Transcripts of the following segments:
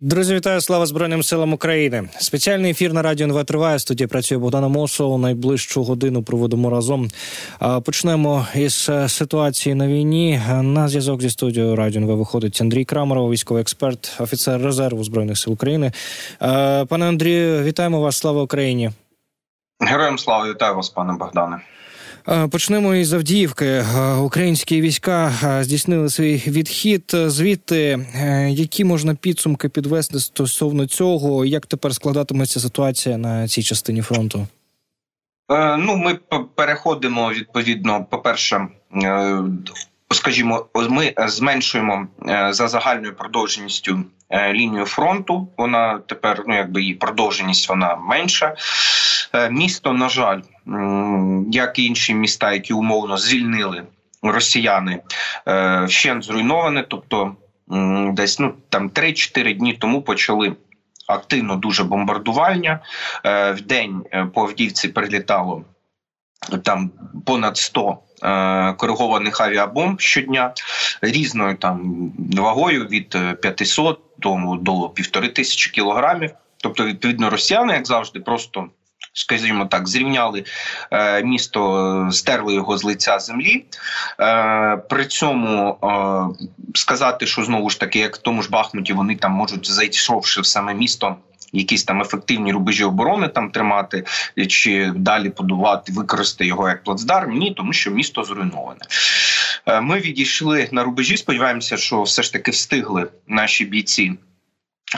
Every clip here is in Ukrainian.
Друзі, вітаю слава Збройним силам України. Спеціальний ефір на радіо НВ триває. Студія працює Богдана Мосова. Найближчу годину проводимо разом. Почнемо із е, ситуації на війні. На зв'язок зі студією радіо НВ виходить Андрій Крамаров, військовий експерт, офіцер резерву збройних сил України. Пане Андрію, вітаємо вас! Слава Україні! Героям слава вітаю вас, пане Богдане. Е, почнемо із Авдіївки. Е, українські війська е, здійснили свій відхід. Звідти які можна підсумки підвести стосовно цього, як тепер складатиметься ситуація на цій частині фронту? Ну, ми переходимо відповідно. По перше, скажімо, ми зменшуємо за загальною продовженістю лінію фронту. Вона тепер, ну якби її продовженість, вона менша. Місто, на жаль як і інші міста, які умовно звільнили росіяни, е, вщент зруйноване. Тобто, десь ну там 3-4 дні тому почали. Активно дуже бомбардування е, в день е, по Авдіївці прилітало там понад 100 коригованих авіабомб щодня різною там вагою від 500 до, до півтори тисячі кілограмів. Тобто, відповідно, росіяни, як завжди, просто скажімо так, зрівняли е, місто, стерли його з лиця землі. Е, При цьому е, сказати, що знову ж таки, як в тому ж Бахмуті, вони там можуть зайшовши в саме місто. Якісь там ефективні рубежі оборони там тримати чи далі подувати, використати його як плацдарм. Ні, тому що місто зруйноване. Е, ми відійшли на рубежі. Сподіваємося, що все ж таки встигли наші бійці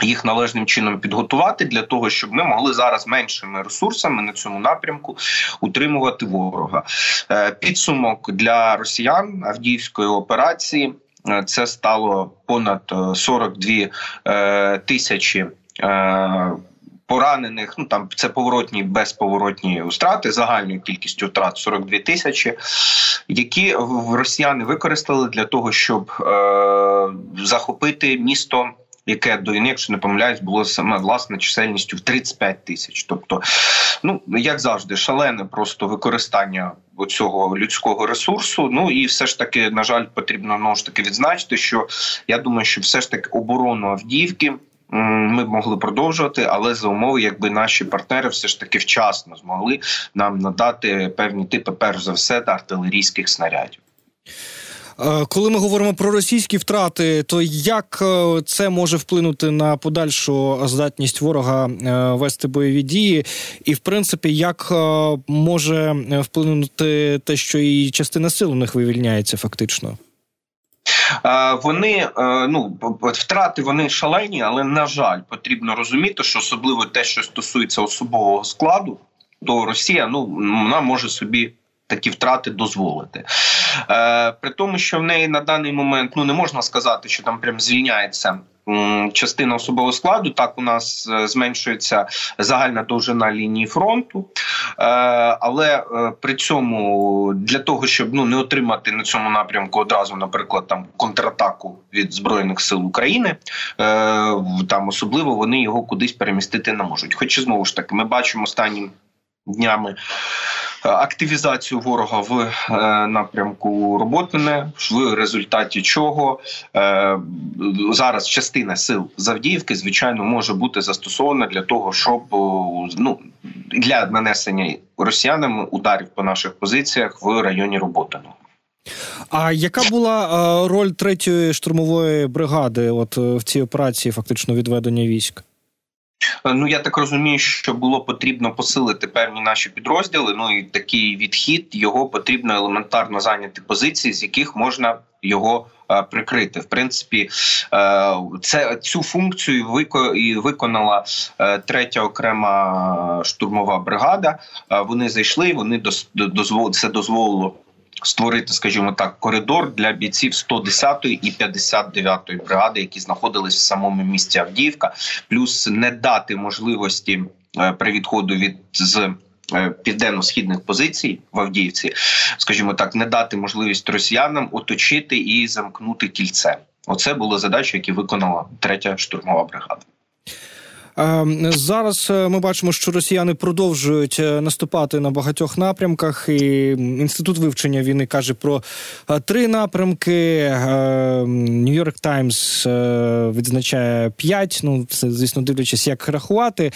їх належним чином підготувати для того, щоб ми могли зараз меншими ресурсами на цьому напрямку утримувати ворога. Е, підсумок для росіян Авдіївської операції е, це стало понад 42 е, тисячі. Поранених, ну там це поворотні безповоротні втрати, загальною кількістю втрат 42 тисячі, які росіяни використали для того, щоб е, захопити місто яке до війни, якщо не помиляюсь, було саме власне чисельністю в 35 тисяч. Тобто, ну як завжди, шалене просто використання цього людського ресурсу. Ну і все ж таки, на жаль, потрібно знову ж таки відзначити, що я думаю, що все ж таки оборону Авдіївки. Ми б могли продовжувати, але за умови, якби наші партнери все ж таки вчасно змогли нам надати певні типи, перш за все, артилерійських снарядів. Е, коли ми говоримо про російські втрати, то як е, це може вплинути на подальшу здатність ворога е, вести бойові дії, і в принципі, як може вплинути те, що і частина сил у них вивільняється, фактично? Вони ну втрати вони шалені, але на жаль, потрібно розуміти, що особливо те, що стосується особового складу, то Росія ну вона може собі такі втрати дозволити. Е, При тому, що в неї на даний момент ну не можна сказати, що там прям звільняється. Частина особового складу так у нас е, зменшується загальна довжина лінії фронту, е, але е, при цьому для того, щоб ну не отримати на цьому напрямку одразу, наприклад, там контратаку від збройних сил України, там особливо вони його кудись перемістити не можуть. Хоч знову ж таки, ми бачимо останніми днями активізацію ворога в е, напрямку Роботине, в результаті чого е, зараз частина сил Завдіївки, звичайно, може бути застосована для того, щоб ну для нанесення росіянами ударів по наших позиціях в районі Роботиного. А яка була е, роль третьої штурмової бригади? От в цій операції, фактично відведення військ? Е, ну я так розумію, що було потрібно посилити певні наші підрозділи. Ну і такий відхід його потрібно елементарно зайняти позиції, з яких можна його е, прикрити. В принципі, е, це цю функцію і виконала третя окрема штурмова бригада. Вони зайшли, вони це дозволило створити, скажімо так, коридор для бійців 110-ї і 59-ї бригади, які знаходились в самому місті Авдіївка, плюс не дати можливості е, при відходу від з. Е, південно-східних позицій в Авдіївці, скажімо так, не дати можливість росіянам оточити і замкнути кільце. Оце були задачі, які виконала третя штурмова бригада. Зараз ми бачимо, що росіяни продовжують наступати на багатьох напрямках. І інститут вивчення війни каже про три напрямки. Нью-Йорк Таймс відзначає п'ять. Ну це звісно дивлячись, як рахувати.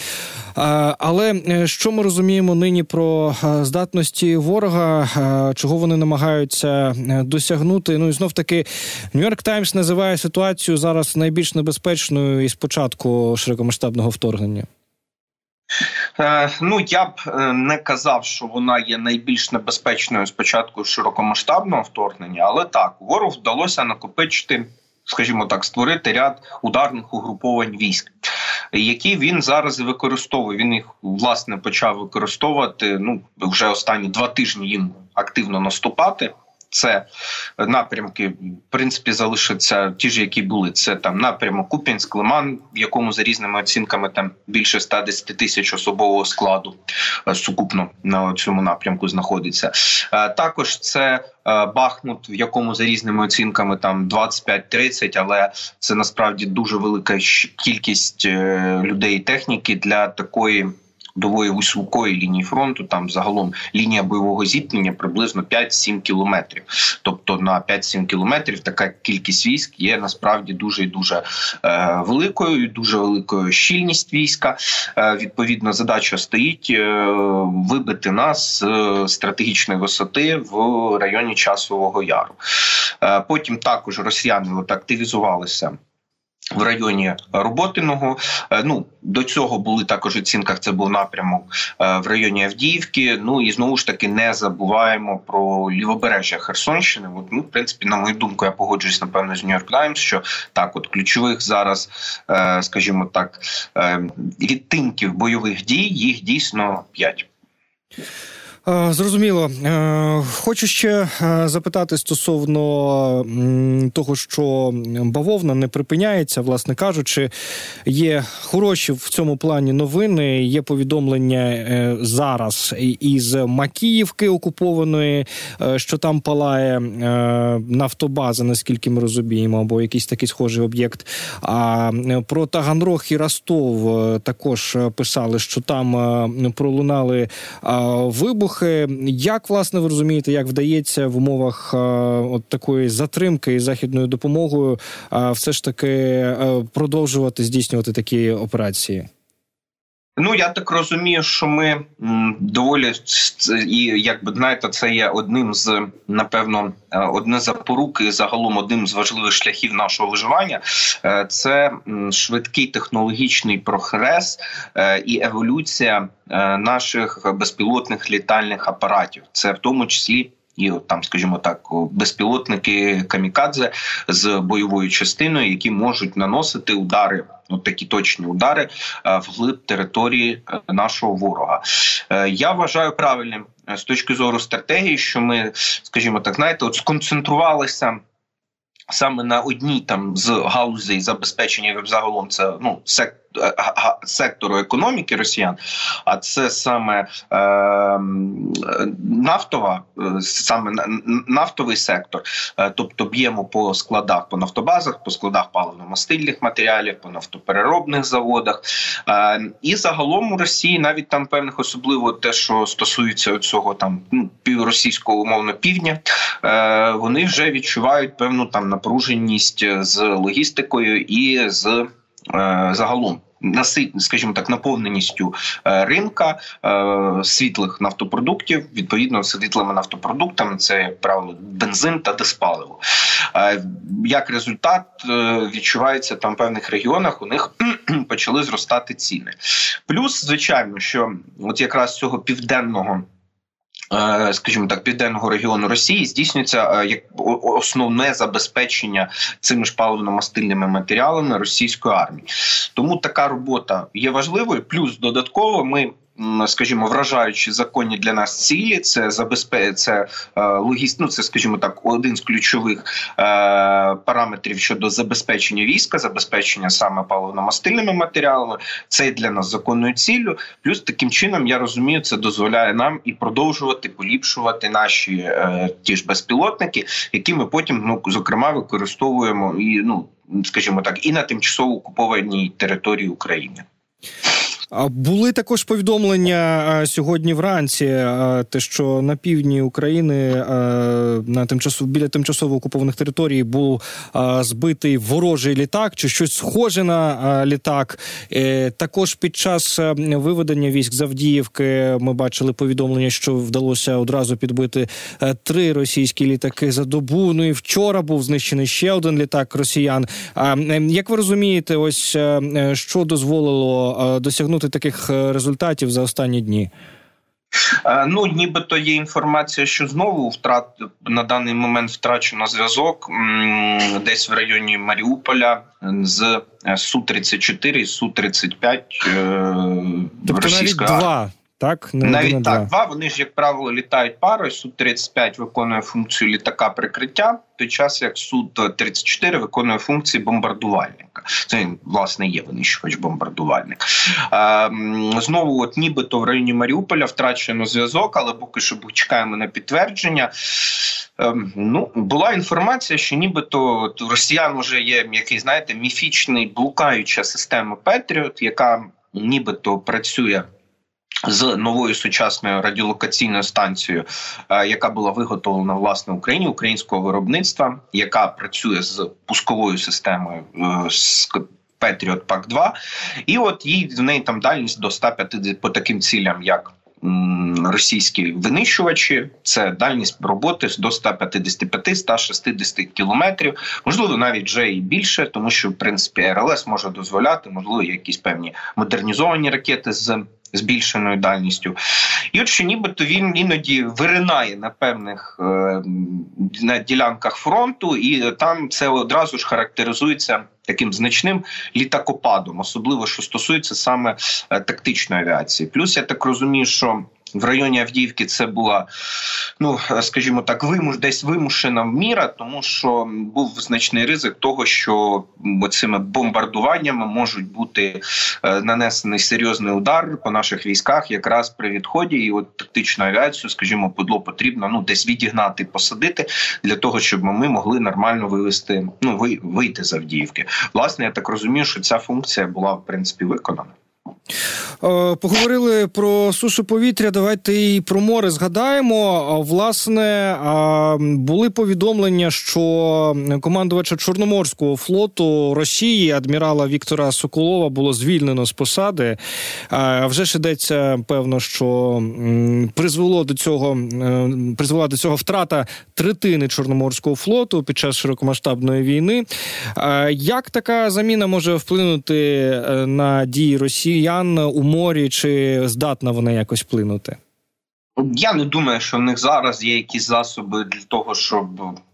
Але що ми розуміємо нині про здатності ворога, чого вони намагаються досягнути? Ну і знов таки Нью-Йорк Таймс називає ситуацію зараз найбільш небезпечною із початку широкомасштабного вторгнення. Е, ну я б е, не казав, що вона є найбільш небезпечною спочатку широкомасштабного вторгнення, але так ворог вдалося накопичити, скажімо так, створити ряд ударних угруповань військ, які він зараз використовує. Він їх власне почав використовувати. Ну вже останні два тижні їм активно наступати це напрямки, в принципі, залишаться ті ж, які були. Це там напрямок Купінськ, Лиман, в якому за різними оцінками там більше 110 тисяч особового складу е, сукупно на цьому напрямку знаходиться. Е, також це е, Бахмут, в якому за різними оцінками там 25-30, але це насправді дуже велика кількість людей і техніки для такої доволі високої лінії фронту. Там загалом лінія бойового зіткнення приблизно 5-7 кілометрів. Тобто на 5-7 кілометрів така кількість військ є насправді дуже і дуже е, великою. Дуже великою щільність війська. Е, відповідно, задача стоїть е, вибити нас з стратегічної висоти в районі Часового Яру. Е, потім також росіяни от активізувалися. В районі Роботиного е, ну до цього були також оцінках. Це був напрямок е, в районі Авдіївки. Ну і знову ж таки не забуваємо про лівобережжя Херсонщини. От, ну, в принципі, на мою думку, я погоджуюсь напевно з Нью-Йорк Таймс, що так, от ключових зараз, е, скажімо так, відтинків бойових дій їх дійсно п'ять. Е, зрозуміло, е, хочу ще е, запитати стосовно того, що бавовна не припиняється, власне кажучи, є хороші в цьому плані новини. Є повідомлення зараз із Макіївки окупованої, що там палає нафтобаза, наскільки ми розуміємо, або якийсь такий схожий об'єкт. А про Таганрог і Ростов також писали, що там пролунали вибухи вибухи. Як власне ви розумієте, як вдається в умовах а, от такої затримки і західною допомогою а, все ж таки продовжувати здійснювати такі операції? Ну я так розумію, що ми доволі і якби знаєте, це є одним з напевно е, одне запоруки загалом одним з важливих шляхів нашого виживання. Е, це швидкий технологічний прогрес е, і еволюція наших безпілотних літальних апаратів. Це в тому числі і там, скажімо так, безпілотники камікадзе з бойовою частиною, які можуть наносити удари. От такі точні удари е, вглиб території е, нашого ворога. Е, я вважаю правильним з точки зору стратегії, що ми, скажімо так, знаєте, от сконцентрувалися саме на одній там з галузей забезпечення загалом це ну сектор сектору економіки росіян, а це саме е, нафтова, е, саме нафтовий сектор, е, тобто б'ємо по складах, по нафтобазах, по складах паливно-мастильних матеріалів, по нафтопереробних заводах. Е, і загалом у Росії навіть там певних, особливо те, що стосується цього там ну, півросійського умовно півдня, е, вони вже відчувають певну там напруженість з логістикою і з. Загалом насит, скажімо так, наповненістю е, ринка е, світлих нафтопродуктів, відповідно світлими нафтопродуктами, це як правило бензин та диспаливо. Е, як результат відчувається там в певних регіонах, у них почали зростати ціни. Плюс, звичайно, що от якраз цього південного. Е, скажімо так, південного регіону Росії здійснюється е, як основне забезпечення цими ж паливно-мастильними матеріалами російської армії. Тому така робота є важливою. Плюс додатково ми скажімо, вражаючі законні для нас цілі. Це забезпечення це е, логіст, ну, це, скажімо так, один з ключових е, параметрів щодо забезпечення війська, забезпечення саме паливно-мастильними матеріалами. Це для нас законною ціллю. Плюс таким чином я розумію, це дозволяє нам і продовжувати поліпшувати наші е, ті ж безпілотники, які ми потім ну зокрема використовуємо і ну скажімо так, і на тимчасово окупованій території України. Були також повідомлення сьогодні вранці, те, що на півдні України на тимчасово біля тимчасово окупованих територій був збитий ворожий літак, чи щось схоже на літак. Е, також під час виведення військ з Авдіївки ми бачили повідомлення, що вдалося одразу підбити е, три російські літаки за добу. Ну і вчора був знищений ще один літак росіян. Як ви розумієте, ось е, що дозволило досягнути? Досягнути таких е, результатів за останні дні? Е, ну, нібито є інформація, що знову втрат на даний момент втрачено зв'язок десь в районі Маріуполя з су 34 і су 35 Тобто навіть два так, не навіть так, два. Вони ж, як правило, літають парою. Суд 35 виконує функцію літака прикриття, той час як суд 34 виконує функції бомбардувальника. Це власне є винищувач бомбардувальник. Е, знову, от нібито в районі Маріуполя втрачено зв'язок, але поки що чекаємо на підтвердження. Ем, ну, була інформація, що нібито росіян вже є який, знаєте, міфічний блукаюча система Петріот, яка нібито працює з новою сучасною радіолокаційною станцією, е, яка була виготовлена власне в Україні українського виробництва, яка працює з пусковою системою е, з Patriot Pack 2 і от їй в неї там дальність до 150 по таким цілям, як Російські винищувачі. Це дальність роботи до 155-160 кілометрів, можливо, навіть вже і більше, тому що в принципі РЛС може дозволяти, можливо, якісь певні модернізовані ракети з збільшеною дальністю. І от що нібито він іноді виринає на певних е, на ділянках фронту, і там це одразу ж характеризується таким значним літакопадом, особливо що стосується саме е, тактичної авіації. Плюс я так розумію, що в районі Авдіївки це була, ну скажімо так, вимуш десь вимушена міра, тому що був значний ризик того, що цими бомбардуваннями можуть бути е, нанесений серйозний удар по наших військах, якраз при відході, і от тактичну авіацію, скажімо, подло потрібно ну десь відігнати, посадити для того, щоб ми могли нормально вивести, ну вийти з Авдіївки. Власне, я так розумію, що ця функція була в принципі виконана. Е, поговорили про сушу повітря. Давайте і про море згадаємо. Власне, були повідомлення, що командувача Чорноморського флоту Росії, адмірала Віктора Соколова, було звільнено з посади. А вже ж йдеться, певно, що призвело до цього е, призвела до цього втрата третини Чорноморського флоту під час широкомасштабної війни. Як така заміна може вплинути е, на дії росіян у морі, чи здатна вона якось вплинути? Я не думаю, що в них зараз є якісь засоби для того, щоб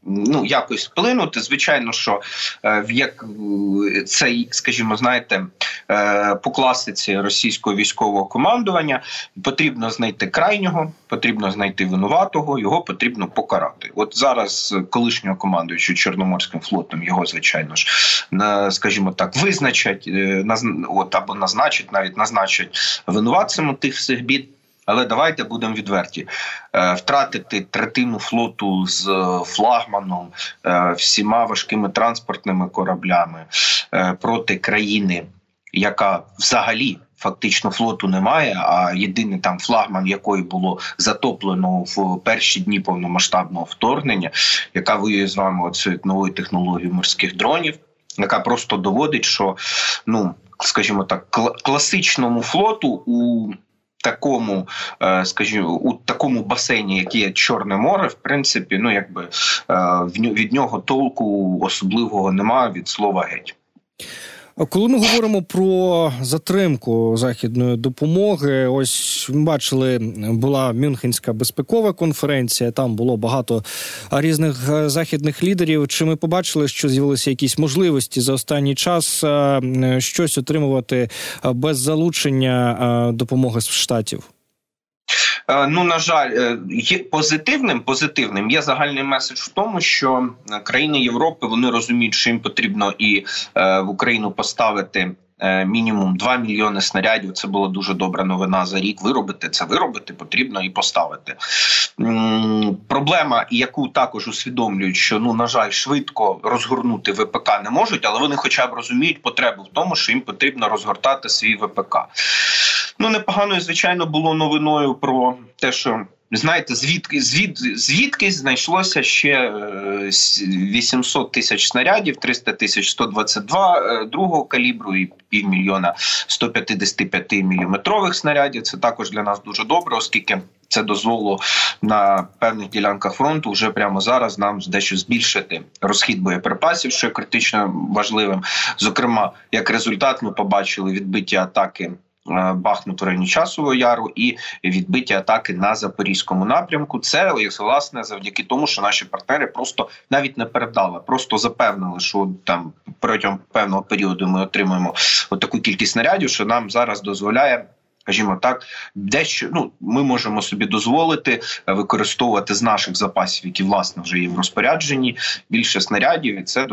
ну якось вплинути. Звичайно, що е, в як цей, скажімо, знаєте, е, по класиці російського військового командування потрібно знайти крайнього, потрібно знайти винуватого, його потрібно покарати. От зараз колишнього командуючого Чорноморським флотом його, звичайно ж, скажімо так, визначать е, от або назначать, навіть назначать винуватцем тих всіх бід. Але давайте будемо відверті. Е, втратити третину флоту з флагманом, е, всіма важкими транспортними кораблями е, проти країни, яка взагалі фактично флоту немає. А єдиний там флагман, якої було затоплено в перші дні повномасштабного вторгнення, яка воює з вами оцю новою технологією морських дронів, яка просто доводить, що ну скажімо так, класичному флоту у такому, е, скажімо, у такому басейні, як є Чорне море, в принципі, ну якби е, від нього толку особливого немає від слова геть. Коли ми говоримо про затримку західної допомоги, ось бачили, була Мюнхенська безпекова конференція. Там було багато різних е, західних лідерів. Чи ми побачили, що з'явилися якісь можливості за останній час е, щось отримувати е, без залучення допомоги з штатів? Е, ну на жаль, е, є позитивним. Позитивним є загальний меседж в тому, що країни Європи вони розуміють, що їм потрібно і е, в Україну поставити е, мінімум 2 мільйони снарядів. Це була дуже добра новина за рік. Виробити це виробити потрібно і поставити. Проблема, яку також усвідомлюють, що ну на жаль, швидко розгорнути ВПК не можуть, але вони, хоча б розуміють потребу в тому, що їм потрібно розгортати свій ВПК. Ну непоганою, звичайно, було новиною про те, що. Знаєте, звідки звід, звідки знайшлося ще 800 е, тисяч снарядів, 300 тисяч 122 е, другого калібру і півмільйона 155 міліметрових снарядів. Це також для нас дуже добре, оскільки це дозволило на певних ділянках фронту вже прямо зараз нам дещо збільшити розхід боєприпасів, що є критично важливим. Зокрема, як результат, ми побачили відбиті атаки. Е, Бахмут районі часового яру і відбиті атаки на запорізькому напрямку. Це власне завдяки тому, що наші партнери просто навіть не передали, просто запевнили, що там протягом певного періоду ми отримаємо таку кількість снарядів, що нам зараз дозволяє. Скажімо так, дещо ну ми можемо собі дозволити використовувати з наших запасів, які власне вже є в розпорядженні більше снарядів, і це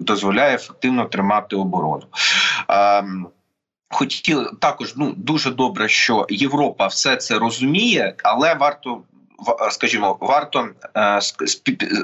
дозволяє ефективно тримати оборону. Хотіли також ну дуже добре, що Європа все це розуміє, але варто скажімо, варто е,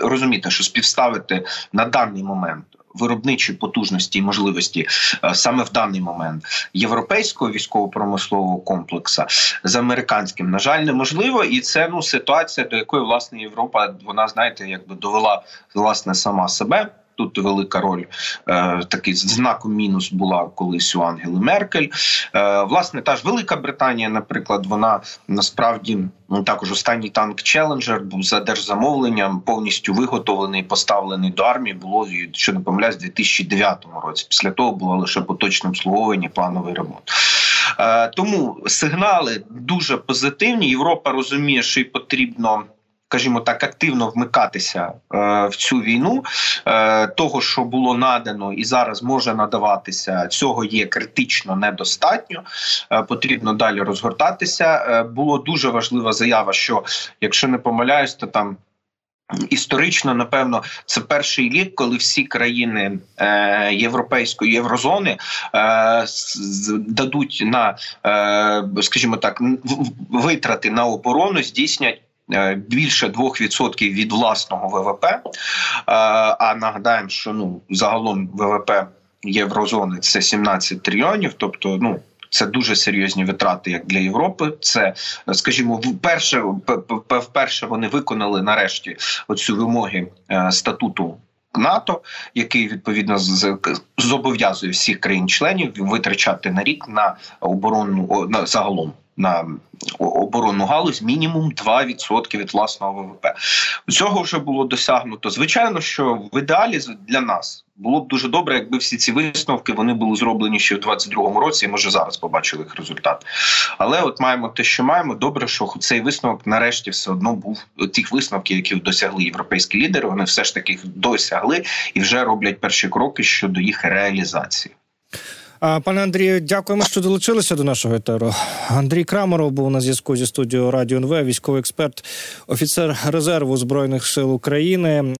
розуміти, що співставити на даний момент. Виробничі потужності і можливості е, саме в даний момент європейського військово-промислового комплексу з американським на жаль неможливо, і це ну ситуація, до якої власне Європа вона знаєте, якби довела власне сама себе. Тут велика роль е, такий знаком мінус була колись у Ангели Меркель. Е, Власне, та ж Велика Британія, наприклад, вона насправді ну, також останній танк Челенджер був за держзамовленням, повністю виготовлений, поставлений до армії. Було що не помиляюсь, у 2009 році. Після того було лише поточне обслуговування, плановий ремонт. Е, тому сигнали дуже позитивні. Європа розуміє, що й потрібно скажімо так, активно вмикатися е, в цю війну. Е, Того, що було надано і зараз може надаватися, цього є критично недостатньо. Е, Потрібно далі розгортатися. Було дуже важлива заява, що якщо не помиляюсь, то там. Історично, напевно, це перший рік, коли всі країни е, європейської єврозони е, дадуть на, е, скажімо так, витрати на оборону здійснять більше 2% від власного ВВП. Е, а нагадаємо, що ну загалом ВВП єврозони це 17 трильйонів, тобто ну. Це дуже серйозні витрати, як для Європи. Це, скажімо, вперше вперше вони виконали нарешті оцю вимоги е, статуту НАТО, який відповідно зобов'язує всіх країн-членів витрачати на рік на оборонну на загалом на оборонну галузь мінімум 2% від власного ВВП. Цього вже було досягнуто. Звичайно, що в ідеалі для нас було б дуже добре, якби всі ці висновки вони були зроблені ще в 22-му році. і Може зараз побачили їх результат. Але от маємо те, що маємо. Добре, що цей висновок нарешті все одно був тих висновків, які досягли європейські лідери. Вони все ж таки досягли і вже роблять перші кроки щодо їх реалізації. Пане Андрію, дякуємо, що долучилися до нашого етеру. Андрій Крамеров був на зв'язку зі студією Радіо НВ, військовий експерт, офіцер резерву збройних сил України.